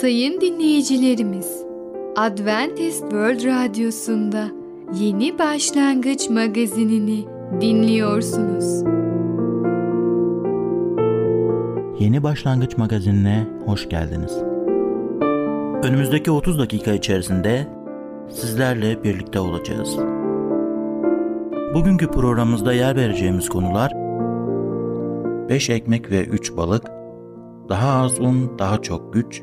Sayın dinleyicilerimiz, Adventist World Radyosu'nda Yeni Başlangıç magazinini dinliyorsunuz. Yeni Başlangıç magazinine hoş geldiniz. Önümüzdeki 30 dakika içerisinde sizlerle birlikte olacağız. Bugünkü programımızda yer vereceğimiz konular 5 ekmek ve 3 balık, daha az un, daha çok güç,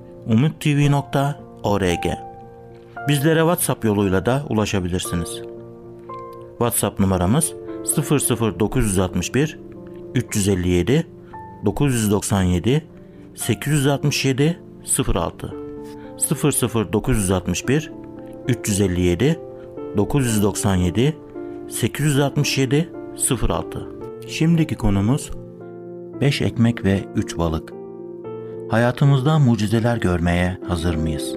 Bizlere WhatsApp yoluyla da ulaşabilirsiniz. WhatsApp numaramız 00961 357 997 867 06 00961 357 997 867 06 Şimdiki konumuz 5 ekmek ve 3 balık. Hayatımızda mucizeler görmeye hazır mıyız?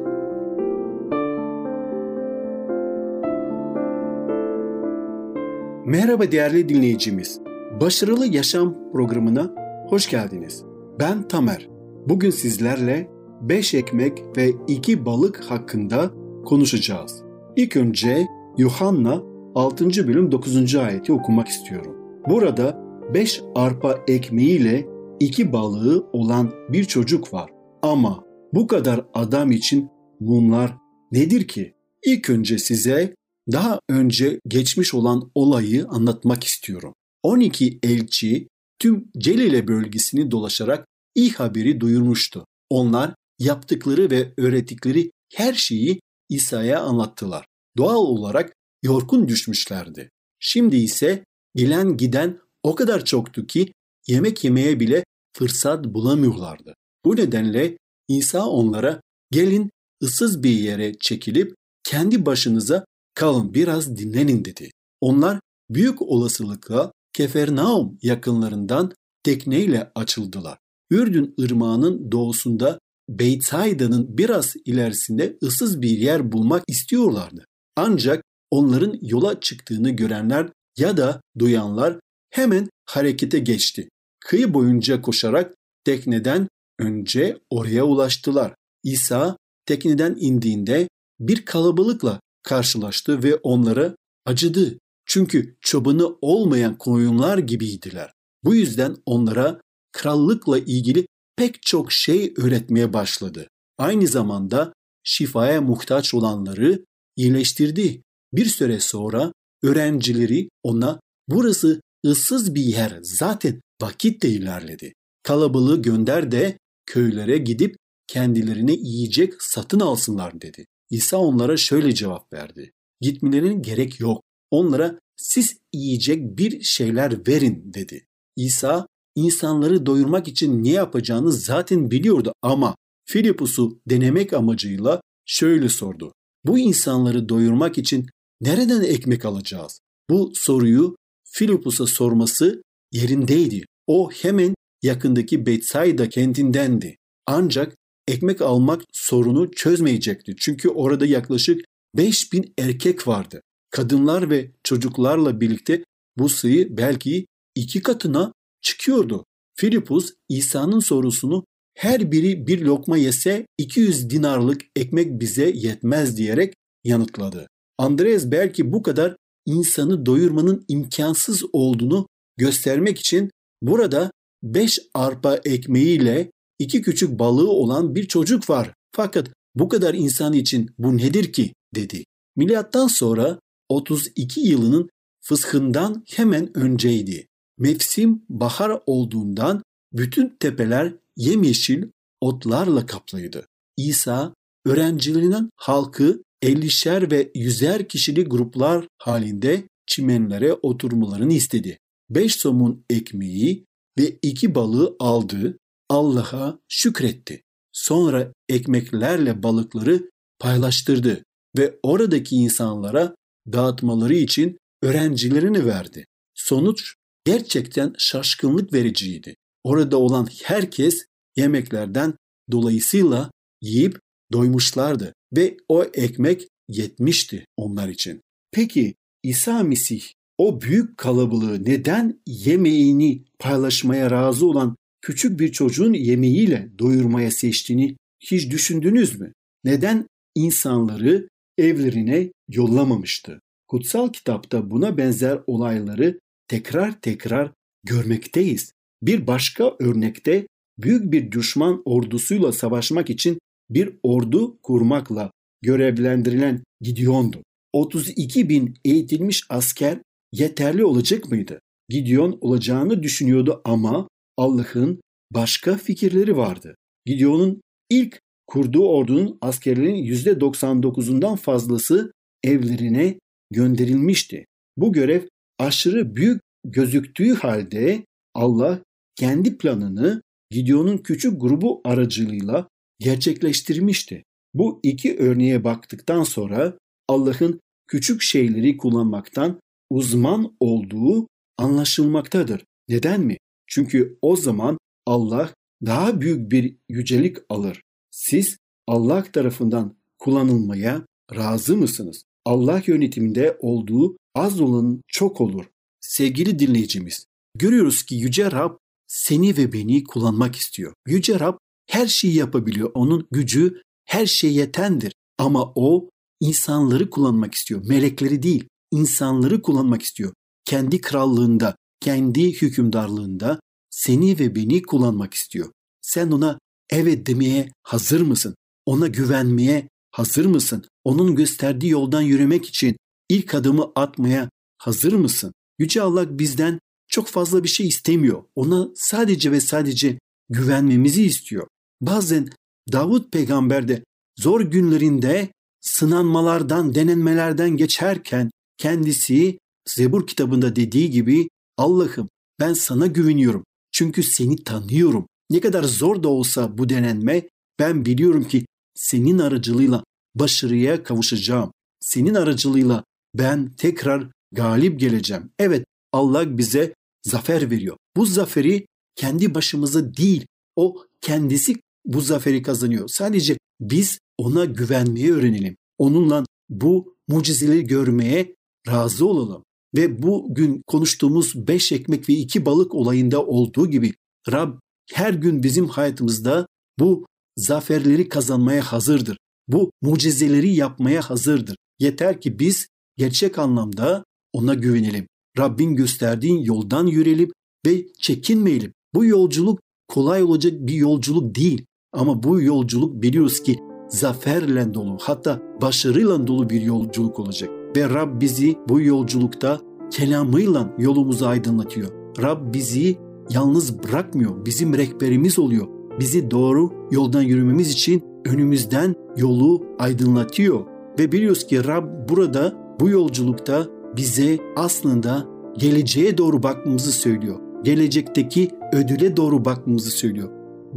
Merhaba değerli dinleyicimiz. Başarılı Yaşam programına hoş geldiniz. Ben Tamer. Bugün sizlerle 5 ekmek ve 2 balık hakkında konuşacağız. İlk önce Yuhanna 6. bölüm 9. ayeti okumak istiyorum. Burada 5 arpa ekmeğiyle 2 balığı olan bir çocuk var. Ama bu kadar adam için bunlar nedir ki? İlk önce size daha önce geçmiş olan olayı anlatmak istiyorum. 12 elçi tüm Celile bölgesini dolaşarak iyi haberi duyurmuştu. Onlar yaptıkları ve öğrettikleri her şeyi İsa'ya anlattılar. Doğal olarak yorgun düşmüşlerdi. Şimdi ise gelen giden o kadar çoktu ki yemek yemeye bile fırsat bulamıyorlardı. Bu nedenle İsa onlara gelin ıssız bir yere çekilip kendi başınıza kalın biraz dinlenin dedi. Onlar büyük olasılıkla Kefernaum yakınlarından tekneyle açıldılar. Ürdün ırmağının doğusunda Beytsayda'nın biraz ilerisinde ıssız bir yer bulmak istiyorlardı. Ancak onların yola çıktığını görenler ya da duyanlar hemen harekete geçti. Kıyı boyunca koşarak tekneden önce oraya ulaştılar. İsa tekneden indiğinde bir kalabalıkla karşılaştı ve onlara acıdı. Çünkü çobanı olmayan koyunlar gibiydiler. Bu yüzden onlara krallıkla ilgili pek çok şey öğretmeye başladı. Aynı zamanda şifaya muhtaç olanları iyileştirdi. Bir süre sonra öğrencileri ona burası ıssız bir yer zaten vakit de ilerledi. Kalabalığı gönder de köylere gidip kendilerine yiyecek satın alsınlar dedi. İsa onlara şöyle cevap verdi. Gitmelerine gerek yok. Onlara siz yiyecek bir şeyler verin dedi. İsa insanları doyurmak için ne yapacağını zaten biliyordu ama Filipus'u denemek amacıyla şöyle sordu. Bu insanları doyurmak için nereden ekmek alacağız? Bu soruyu Filipus'a sorması yerindeydi. O hemen yakındaki Bethsaida kentindendi. Ancak ekmek almak sorunu çözmeyecekti. Çünkü orada yaklaşık 5000 erkek vardı. Kadınlar ve çocuklarla birlikte bu sayı belki iki katına çıkıyordu. Filipus İsa'nın sorusunu her biri bir lokma yese 200 dinarlık ekmek bize yetmez diyerek yanıtladı. Andreas belki bu kadar insanı doyurmanın imkansız olduğunu göstermek için burada 5 arpa ekmeğiyle iki küçük balığı olan bir çocuk var. Fakat bu kadar insan için bu nedir ki dedi. Milattan sonra 32 yılının fıshından hemen önceydi. Mevsim bahar olduğundan bütün tepeler yemyeşil otlarla kaplıydı. İsa öğrencilerinin halkı ellişer ve yüzer kişili gruplar halinde çimenlere oturmalarını istedi. Beş somun ekmeği ve iki balığı aldı, Allah'a şükretti. Sonra ekmeklerle balıkları paylaştırdı ve oradaki insanlara dağıtmaları için öğrencilerini verdi. Sonuç gerçekten şaşkınlık vericiydi. Orada olan herkes yemeklerden dolayısıyla yiyip doymuşlardı ve o ekmek yetmişti onlar için. Peki İsa Mesih o büyük kalabalığı neden yemeğini paylaşmaya razı olan küçük bir çocuğun yemeğiyle doyurmaya seçtiğini hiç düşündünüz mü? Neden insanları evlerine yollamamıştı? Kutsal kitapta buna benzer olayları tekrar tekrar görmekteyiz. Bir başka örnekte büyük bir düşman ordusuyla savaşmak için bir ordu kurmakla görevlendirilen Gideon'du. 32 bin eğitilmiş asker yeterli olacak mıydı? Gideon olacağını düşünüyordu ama Allah'ın başka fikirleri vardı. Gideon'un ilk kurduğu ordunun askerlerinin %99'undan fazlası evlerine gönderilmişti. Bu görev aşırı büyük gözüktüğü halde Allah kendi planını Gideon'un küçük grubu aracılığıyla gerçekleştirmişti. Bu iki örneğe baktıktan sonra Allah'ın küçük şeyleri kullanmaktan uzman olduğu anlaşılmaktadır. Neden mi? Çünkü o zaman Allah daha büyük bir yücelik alır. Siz Allah tarafından kullanılmaya razı mısınız? Allah yönetiminde olduğu az olan çok olur. Sevgili dinleyicimiz, görüyoruz ki Yüce Rab seni ve beni kullanmak istiyor. Yüce Rab her şeyi yapabiliyor. Onun gücü her şeye yetendir. Ama o insanları kullanmak istiyor. Melekleri değil, insanları kullanmak istiyor. Kendi krallığında, kendi hükümdarlığında seni ve beni kullanmak istiyor. Sen ona evet demeye hazır mısın? Ona güvenmeye hazır mısın? Onun gösterdiği yoldan yürümek için ilk adımı atmaya hazır mısın? Yüce Allah bizden çok fazla bir şey istemiyor. Ona sadece ve sadece güvenmemizi istiyor. Bazen Davut peygamber de zor günlerinde sınanmalardan, denenmelerden geçerken kendisi Zebur kitabında dediği gibi Allah'ım ben sana güveniyorum. Çünkü seni tanıyorum. Ne kadar zor da olsa bu denenme ben biliyorum ki senin aracılığıyla başarıya kavuşacağım. Senin aracılığıyla ben tekrar galip geleceğim. Evet Allah bize zafer veriyor. Bu zaferi kendi başımıza değil, o kendisi bu zaferi kazanıyor. Sadece biz ona güvenmeyi öğrenelim. Onunla bu mucizeleri görmeye razı olalım. Ve bugün konuştuğumuz beş ekmek ve iki balık olayında olduğu gibi Rab her gün bizim hayatımızda bu zaferleri kazanmaya hazırdır. Bu mucizeleri yapmaya hazırdır. Yeter ki biz gerçek anlamda ona güvenelim. Rabbin gösterdiğin yoldan yürüyelim ve çekinmeyelim. Bu yolculuk kolay olacak bir yolculuk değil. Ama bu yolculuk biliyoruz ki zaferle dolu hatta başarıyla dolu bir yolculuk olacak. Ve Rab bizi bu yolculukta kelamıyla yolumuzu aydınlatıyor. Rab bizi yalnız bırakmıyor. Bizim rehberimiz oluyor. Bizi doğru yoldan yürümemiz için önümüzden yolu aydınlatıyor. Ve biliyoruz ki Rab burada bu yolculukta bize aslında geleceğe doğru bakmamızı söylüyor. Gelecekteki ödüle doğru bakmamızı söylüyor.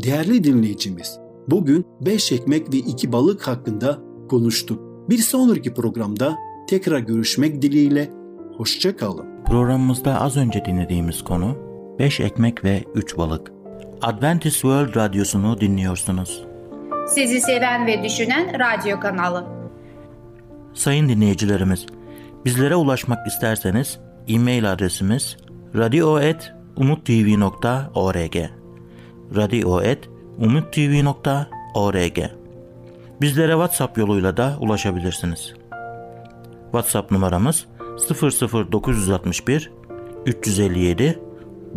Değerli dinleyicimiz, bugün 5 ekmek ve 2 balık hakkında konuştuk. Bir sonraki programda tekrar görüşmek dileğiyle hoşça kalın. Programımızda az önce dinlediğimiz konu 5 ekmek ve 3 balık. Adventist World Radyosu'nu dinliyorsunuz. Sizi seven ve düşünen radyo kanalı. Sayın dinleyicilerimiz, bizlere ulaşmak isterseniz e-mail adresimiz radio.umutv.org radio.umutv.org Bizlere WhatsApp yoluyla da ulaşabilirsiniz. WhatsApp numaramız 00961 357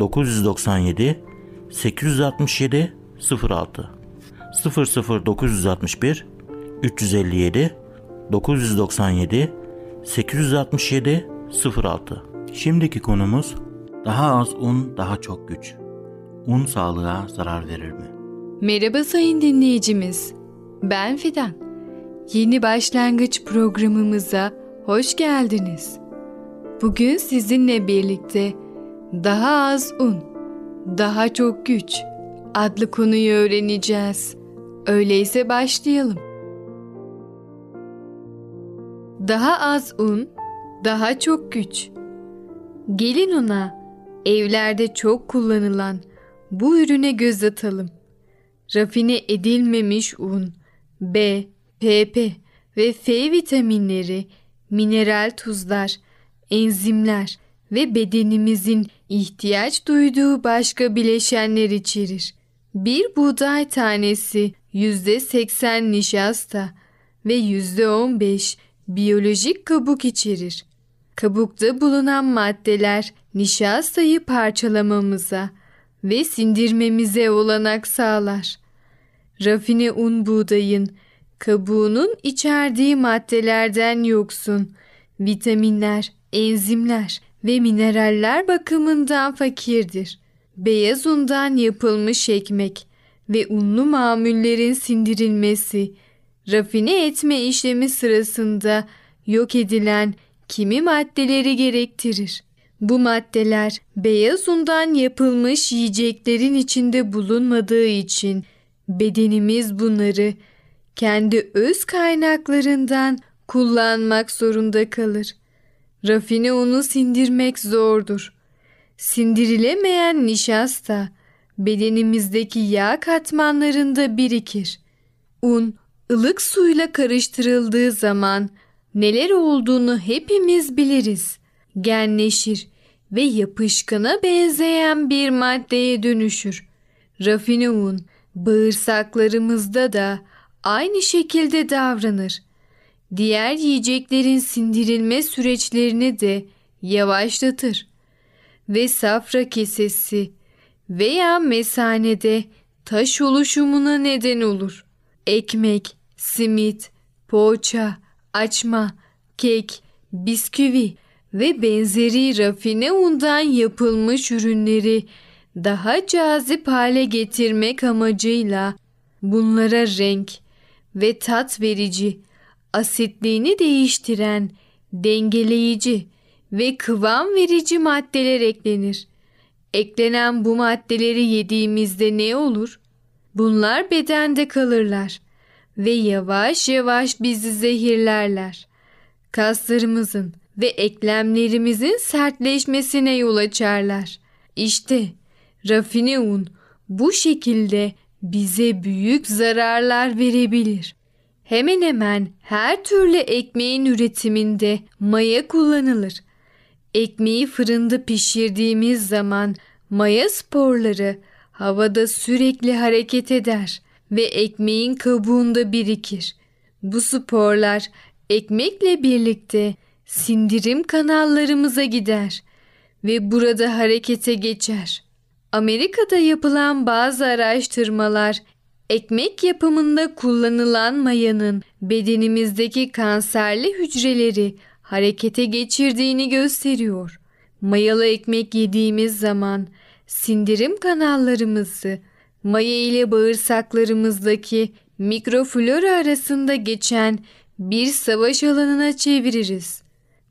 997 867 06 00961 357 997 867 06 Şimdiki konumuz daha az un daha çok güç. Un sağlığa zarar verir mi? Merhaba sayın dinleyicimiz. Ben Fidan. Yeni başlangıç programımıza hoş geldiniz. Bugün sizinle birlikte daha az un, daha çok güç adlı konuyu öğreneceğiz. Öyleyse başlayalım. Daha az un, daha çok güç. Gelin ona evlerde çok kullanılan bu ürüne göz atalım. Rafine edilmemiş un, B, PP ve F vitaminleri, mineral tuzlar, enzimler ve bedenimizin ihtiyaç duyduğu başka bileşenler içerir. Bir buğday tanesi %80 nişasta ve %15 biyolojik kabuk içerir. Kabukta bulunan maddeler nişastayı parçalamamıza ve sindirmemize olanak sağlar. Rafine un buğdayın kabuğunun içerdiği maddelerden yoksun, vitaminler, enzimler ve mineraller bakımından fakirdir. Beyaz undan yapılmış ekmek ve unlu mamullerin sindirilmesi, rafine etme işlemi sırasında yok edilen kimi maddeleri gerektirir. Bu maddeler beyaz undan yapılmış yiyeceklerin içinde bulunmadığı için bedenimiz bunları kendi öz kaynaklarından kullanmak zorunda kalır. Rafine unu sindirmek zordur. Sindirilemeyen nişasta bedenimizdeki yağ katmanlarında birikir. Un ılık suyla karıştırıldığı zaman neler olduğunu hepimiz biliriz. Genleşir ve yapışkana benzeyen bir maddeye dönüşür. Rafine un bağırsaklarımızda da aynı şekilde davranır. Diğer yiyeceklerin sindirilme süreçlerini de yavaşlatır ve safra kesesi veya mesanede taş oluşumuna neden olur. Ekmek, simit, poğaça, açma, kek, bisküvi ve benzeri rafine undan yapılmış ürünleri daha cazip hale getirmek amacıyla bunlara renk ve tat verici, asitliğini değiştiren, dengeleyici ve kıvam verici maddeler eklenir. Eklenen bu maddeleri yediğimizde ne olur? Bunlar bedende kalırlar ve yavaş yavaş bizi zehirlerler. Kaslarımızın ve eklemlerimizin sertleşmesine yol açarlar. İşte rafine un bu şekilde bize büyük zararlar verebilir. Hemen hemen her türlü ekmeğin üretiminde maya kullanılır. Ekmeği fırında pişirdiğimiz zaman maya sporları havada sürekli hareket eder ve ekmeğin kabuğunda birikir. Bu sporlar ekmekle birlikte sindirim kanallarımıza gider ve burada harekete geçer. Amerika'da yapılan bazı araştırmalar ekmek yapımında kullanılan mayanın bedenimizdeki kanserli hücreleri harekete geçirdiğini gösteriyor. Mayalı ekmek yediğimiz zaman sindirim kanallarımızı maya ile bağırsaklarımızdaki mikroflora arasında geçen bir savaş alanına çeviririz.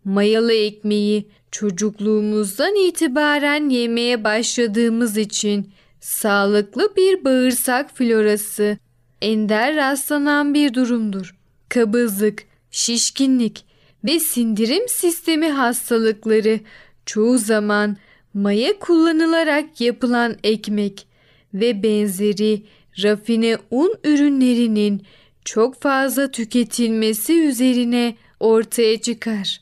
Mayalı ekmeği çocukluğumuzdan itibaren yemeye başladığımız için sağlıklı bir bağırsak florası ender rastlanan bir durumdur. Kabızlık, şişkinlik ve sindirim sistemi hastalıkları çoğu zaman maya kullanılarak yapılan ekmek ve benzeri rafine un ürünlerinin çok fazla tüketilmesi üzerine ortaya çıkar.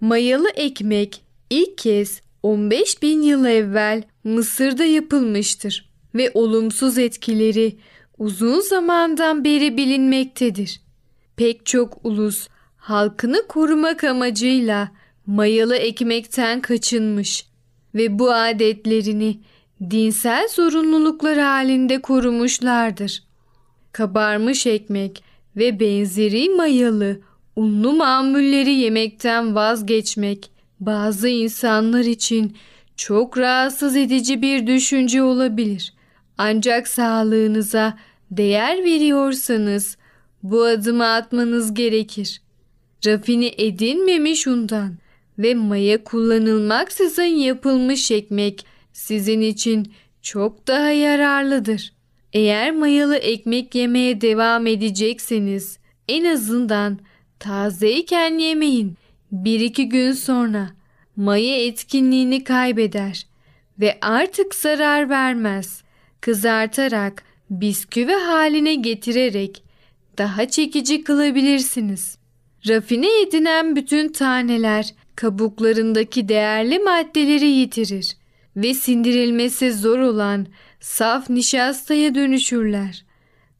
Mayalı ekmek ilk kez 15 bin yıl evvel Mısır'da yapılmıştır ve olumsuz etkileri uzun zamandan beri bilinmektedir. Pek çok ulus halkını korumak amacıyla mayalı ekmekten kaçınmış ve bu adetlerini dinsel zorunluluklar halinde korumuşlardır. Kabarmış ekmek ve benzeri mayalı unlu mamulleri yemekten vazgeçmek bazı insanlar için çok rahatsız edici bir düşünce olabilir. Ancak sağlığınıza değer veriyorsanız bu adımı atmanız gerekir. Rafine edilmemiş undan ve maya kullanılmaksızın yapılmış ekmek sizin için çok daha yararlıdır. Eğer mayalı ekmek yemeye devam edecekseniz en azından tazeyken yemeyin. Bir iki gün sonra maya etkinliğini kaybeder ve artık zarar vermez. Kızartarak bisküvi haline getirerek daha çekici kılabilirsiniz. Rafine edilen bütün taneler kabuklarındaki değerli maddeleri yitirir ve sindirilmesi zor olan saf nişastaya dönüşürler.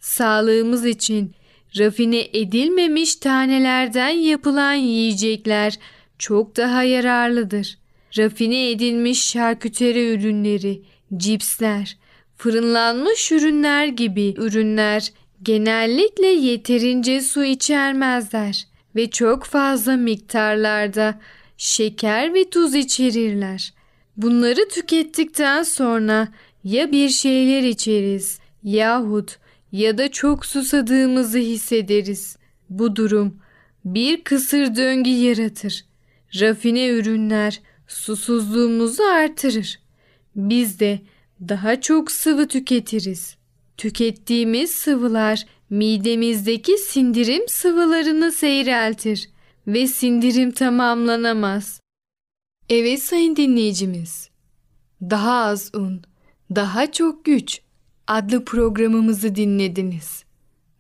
Sağlığımız için rafine edilmemiş tanelerden yapılan yiyecekler çok daha yararlıdır. Rafine edilmiş şarküteri ürünleri, cipsler, fırınlanmış ürünler gibi ürünler genellikle yeterince su içermezler ve çok fazla miktarlarda şeker ve tuz içerirler. Bunları tükettikten sonra ya bir şeyler içeriz yahut ya da çok susadığımızı hissederiz. Bu durum bir kısır döngü yaratır. Rafine ürünler susuzluğumuzu artırır. Biz de daha çok sıvı tüketiriz. Tükettiğimiz sıvılar midemizdeki sindirim sıvılarını seyreltir ve sindirim tamamlanamaz. Evet sayın dinleyicimiz. Daha az un, daha çok güç adlı programımızı dinlediniz.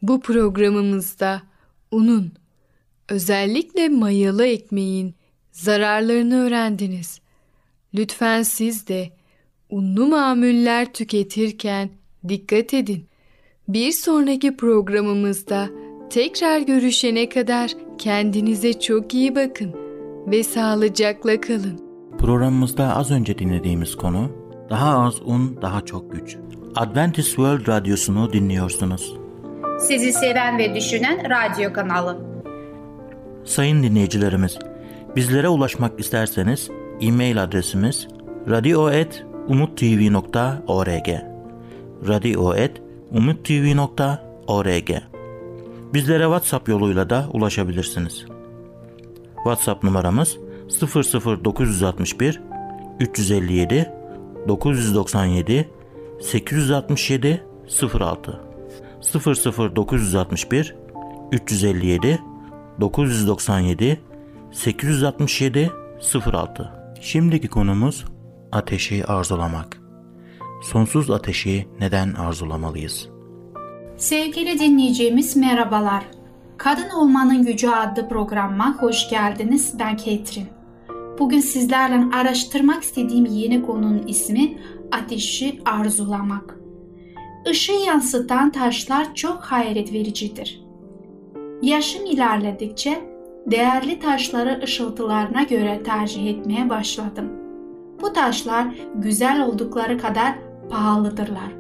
Bu programımızda unun, özellikle mayalı ekmeğin zararlarını öğrendiniz. Lütfen siz de unlu mamuller tüketirken dikkat edin. Bir sonraki programımızda tekrar görüşene kadar kendinize çok iyi bakın ve sağlıcakla kalın. Programımızda az önce dinlediğimiz konu daha az un, daha çok güç. Adventist World Radyosu'nu dinliyorsunuz. Sizi seven ve düşünen radyo kanalı. Sayın dinleyicilerimiz, bizlere ulaşmak isterseniz e-mail adresimiz radio.umutv.org radio.umutv.org Bizlere WhatsApp yoluyla da ulaşabilirsiniz. WhatsApp numaramız 00961 357 997 867 06 00961 357 997 867 06 Şimdiki konumuz ateşi arzulamak. Sonsuz ateşi neden arzulamalıyız? Sevgili dinleyeceğimiz merhabalar. Kadın Olmanın Gücü adlı programıma hoş geldiniz. Ben Ketrin. Bugün sizlerle araştırmak istediğim yeni konunun ismi ateşi arzulamak. Işığı yansıtan taşlar çok hayret vericidir. Yaşım ilerledikçe değerli taşları ışıltılarına göre tercih etmeye başladım. Bu taşlar güzel oldukları kadar pahalıdırlar.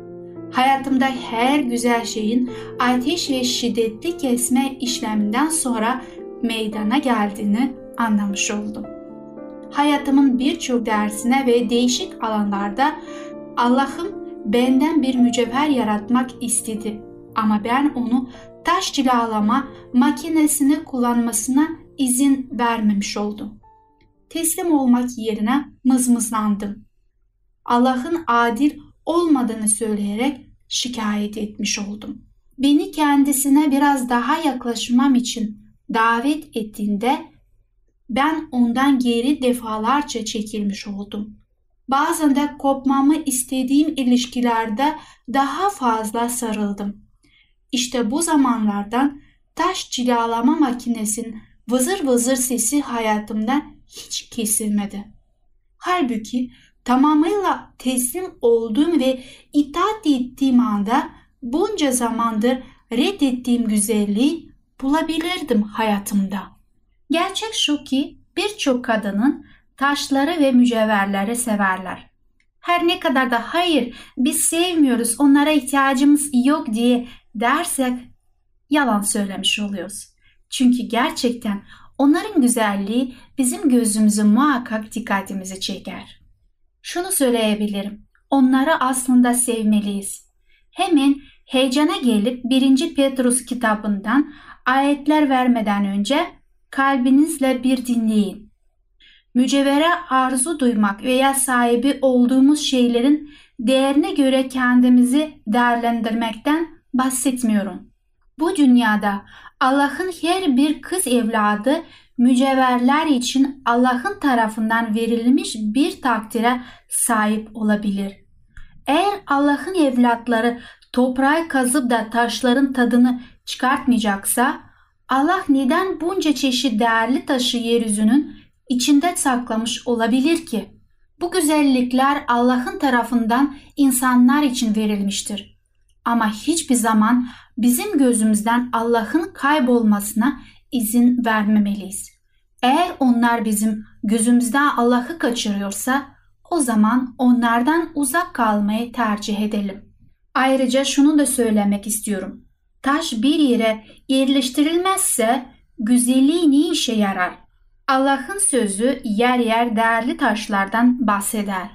Hayatımda her güzel şeyin ateş ve şiddetli kesme işleminden sonra meydana geldiğini anlamış oldum. Hayatımın birçok dersine ve değişik alanlarda Allah'ım benden bir mücevher yaratmak istedi ama ben onu taş cilalama makinesini kullanmasına izin vermemiş oldum. Teslim olmak yerine mızmızlandım. Allah'ın adil olmadığını söyleyerek şikayet etmiş oldum. Beni kendisine biraz daha yaklaşmam için davet ettiğinde ben ondan geri defalarca çekilmiş oldum. Bazen de kopmamı istediğim ilişkilerde daha fazla sarıldım. İşte bu zamanlardan taş cilalama makinesinin vızır vızır sesi hayatımda hiç kesilmedi. Halbuki tamamıyla teslim olduğum ve itaat ettiğim anda bunca zamandır reddettiğim güzelliği bulabilirdim hayatımda. Gerçek şu ki birçok kadının taşları ve mücevherleri severler. Her ne kadar da hayır biz sevmiyoruz onlara ihtiyacımız yok diye dersek yalan söylemiş oluyoruz. Çünkü gerçekten onların güzelliği bizim gözümüzü muhakkak dikkatimizi çeker. Şunu söyleyebilirim. Onları aslında sevmeliyiz. Hemen heyecana gelip 1. Petrus kitabından ayetler vermeden önce kalbinizle bir dinleyin. mücevhere arzu duymak veya sahibi olduğumuz şeylerin değerine göre kendimizi değerlendirmekten bahsetmiyorum. Bu dünyada Allah'ın her bir kız evladı mücevherler için Allah'ın tarafından verilmiş bir takdire sahip olabilir. Eğer Allah'ın evlatları toprağı kazıp da taşların tadını çıkartmayacaksa Allah neden bunca çeşit değerli taşı yeryüzünün içinde saklamış olabilir ki? Bu güzellikler Allah'ın tarafından insanlar için verilmiştir. Ama hiçbir zaman bizim gözümüzden Allah'ın kaybolmasına izin vermemeliyiz. Eğer onlar bizim gözümüzden Allah'ı kaçırıyorsa o zaman onlardan uzak kalmayı tercih edelim. Ayrıca şunu da söylemek istiyorum. Taş bir yere yerleştirilmezse güzelliği ne işe yarar? Allah'ın sözü yer yer değerli taşlardan bahseder.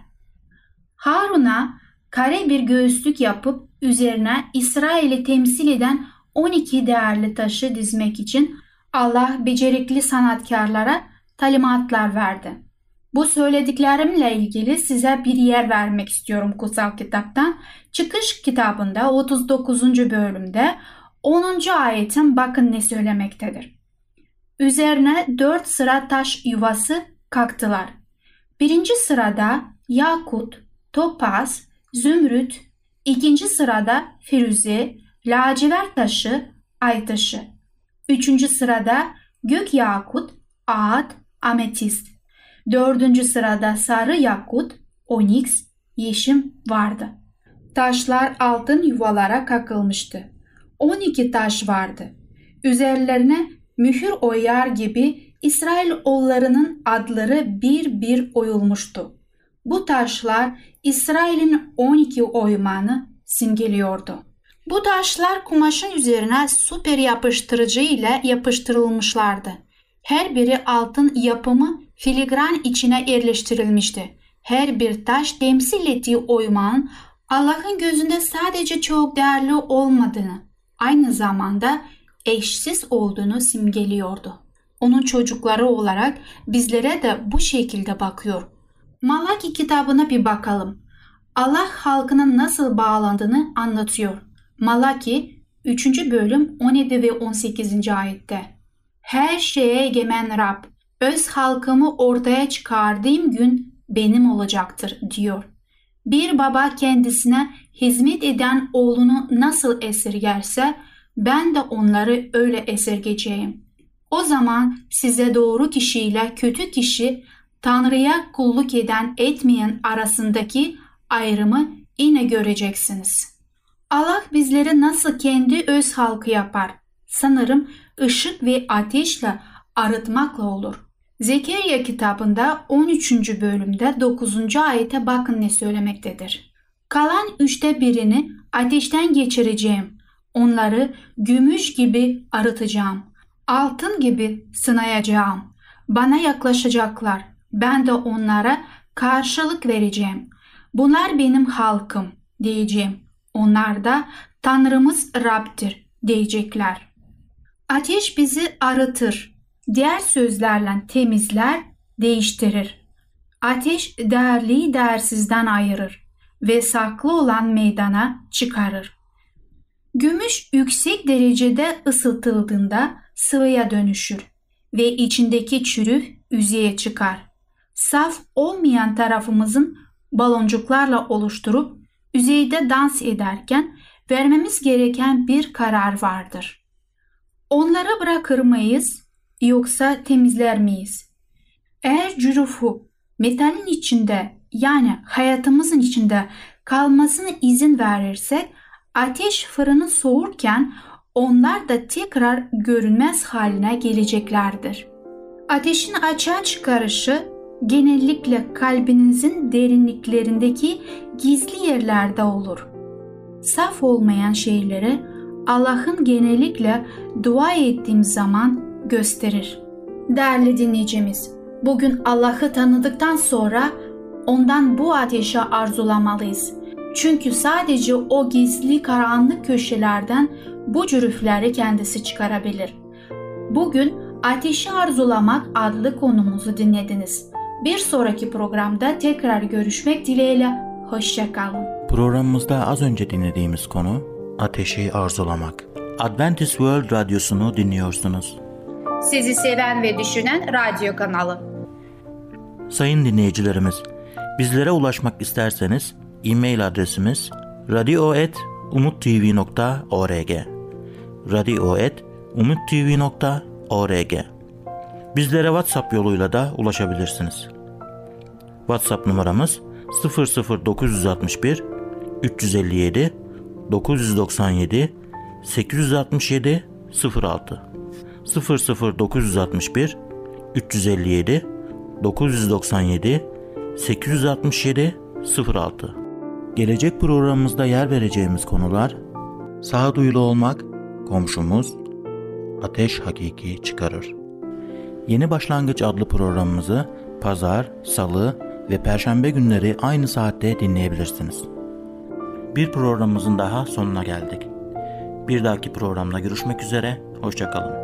Harun'a kare bir göğüslük yapıp üzerine İsrail'i temsil eden 12 değerli taşı dizmek için Allah becerikli sanatkarlara talimatlar verdi. Bu söylediklerimle ilgili size bir yer vermek istiyorum kutsal kitaptan. Çıkış kitabında 39. bölümde 10. ayetin bakın ne söylemektedir. Üzerine dört sıra taş yuvası kalktılar. Birinci sırada yakut, topaz, zümrüt, ikinci sırada firuze, lacivert taşı, ay taşı. Üçüncü sırada gök yakut, ağat, ametist. Dördüncü sırada sarı yakut, oniks, yeşim vardı. Taşlar altın yuvalara kakılmıştı. 12 taş vardı. Üzerlerine mühür oyar gibi İsrail oğullarının adları bir bir oyulmuştu. Bu taşlar İsrail'in 12 oymanı simgeliyordu. Bu taşlar kumaşın üzerine süper yapıştırıcı ile yapıştırılmışlardı. Her biri altın yapımı filigran içine yerleştirilmişti. Her bir taş temsil ettiği oymanın Allah'ın gözünde sadece çok değerli olmadığını, aynı zamanda eşsiz olduğunu simgeliyordu. Onun çocukları olarak bizlere de bu şekilde bakıyor. Malaki kitabına bir bakalım. Allah halkının nasıl bağlandığını anlatıyor. Malaki 3. bölüm 17 ve 18. ayette. Her şeye egemen Rab, öz halkımı ortaya çıkardığım gün benim olacaktır diyor. Bir baba kendisine hizmet eden oğlunu nasıl esirgerse ben de onları öyle esirgeceğim. O zaman size doğru kişiyle kötü kişi Tanrı'ya kulluk eden etmeyen arasındaki ayrımı yine göreceksiniz. Allah bizleri nasıl kendi öz halkı yapar? Sanırım ışık ve ateşle arıtmakla olur. Zekeriya kitabında 13. bölümde 9. ayete bakın ne söylemektedir. Kalan üçte birini ateşten geçireceğim. Onları gümüş gibi arıtacağım. Altın gibi sınayacağım. Bana yaklaşacaklar. Ben de onlara karşılık vereceğim. Bunlar benim halkım diyeceğim. Onlar da Tanrımız Rab'dir diyecekler. Ateş bizi arıtır. Diğer sözlerle temizler, değiştirir. Ateş değerliyi değersizden ayırır ve saklı olan meydana çıkarır. Gümüş yüksek derecede ısıtıldığında sıvıya dönüşür ve içindeki çürük yüzeye çıkar. Saf olmayan tarafımızın baloncuklarla oluşturup yüzeyde dans ederken vermemiz gereken bir karar vardır. Onları bırakır mıyız yoksa temizler miyiz? Eğer cürufu metalin içinde yani hayatımızın içinde kalmasına izin verirsek ateş fırını soğurken onlar da tekrar görünmez haline geleceklerdir. Ateşin açığa çıkarışı genellikle kalbinizin derinliklerindeki gizli yerlerde olur. Saf olmayan şeyleri Allah'ın genellikle dua ettiğim zaman gösterir. Değerli dinleyicimiz, bugün Allah'ı tanıdıktan sonra ondan bu ateşi arzulamalıyız. Çünkü sadece o gizli karanlık köşelerden bu cürüfleri kendisi çıkarabilir. Bugün Ateşi Arzulamak adlı konumuzu dinlediniz. Bir sonraki programda tekrar görüşmek dileğiyle. Hoşçakalın. Programımızda az önce dinlediğimiz konu ateşi arzulamak. Adventist World Radyosu'nu dinliyorsunuz. Sizi seven ve düşünen radyo kanalı. Sayın dinleyicilerimiz, bizlere ulaşmak isterseniz e-mail adresimiz radio.umutv.org radio.umutv.org Bizlere WhatsApp yoluyla da ulaşabilirsiniz. WhatsApp numaramız 00961 357 997 867 06 00961 357 997 867 06 Gelecek programımızda yer vereceğimiz konular Sağduyulu olmak, komşumuz, ateş hakiki çıkarır. Yeni Başlangıç adlı programımızı pazar, salı ve perşembe günleri aynı saatte dinleyebilirsiniz. Bir programımızın daha sonuna geldik. Bir dahaki programda görüşmek üzere, hoşçakalın.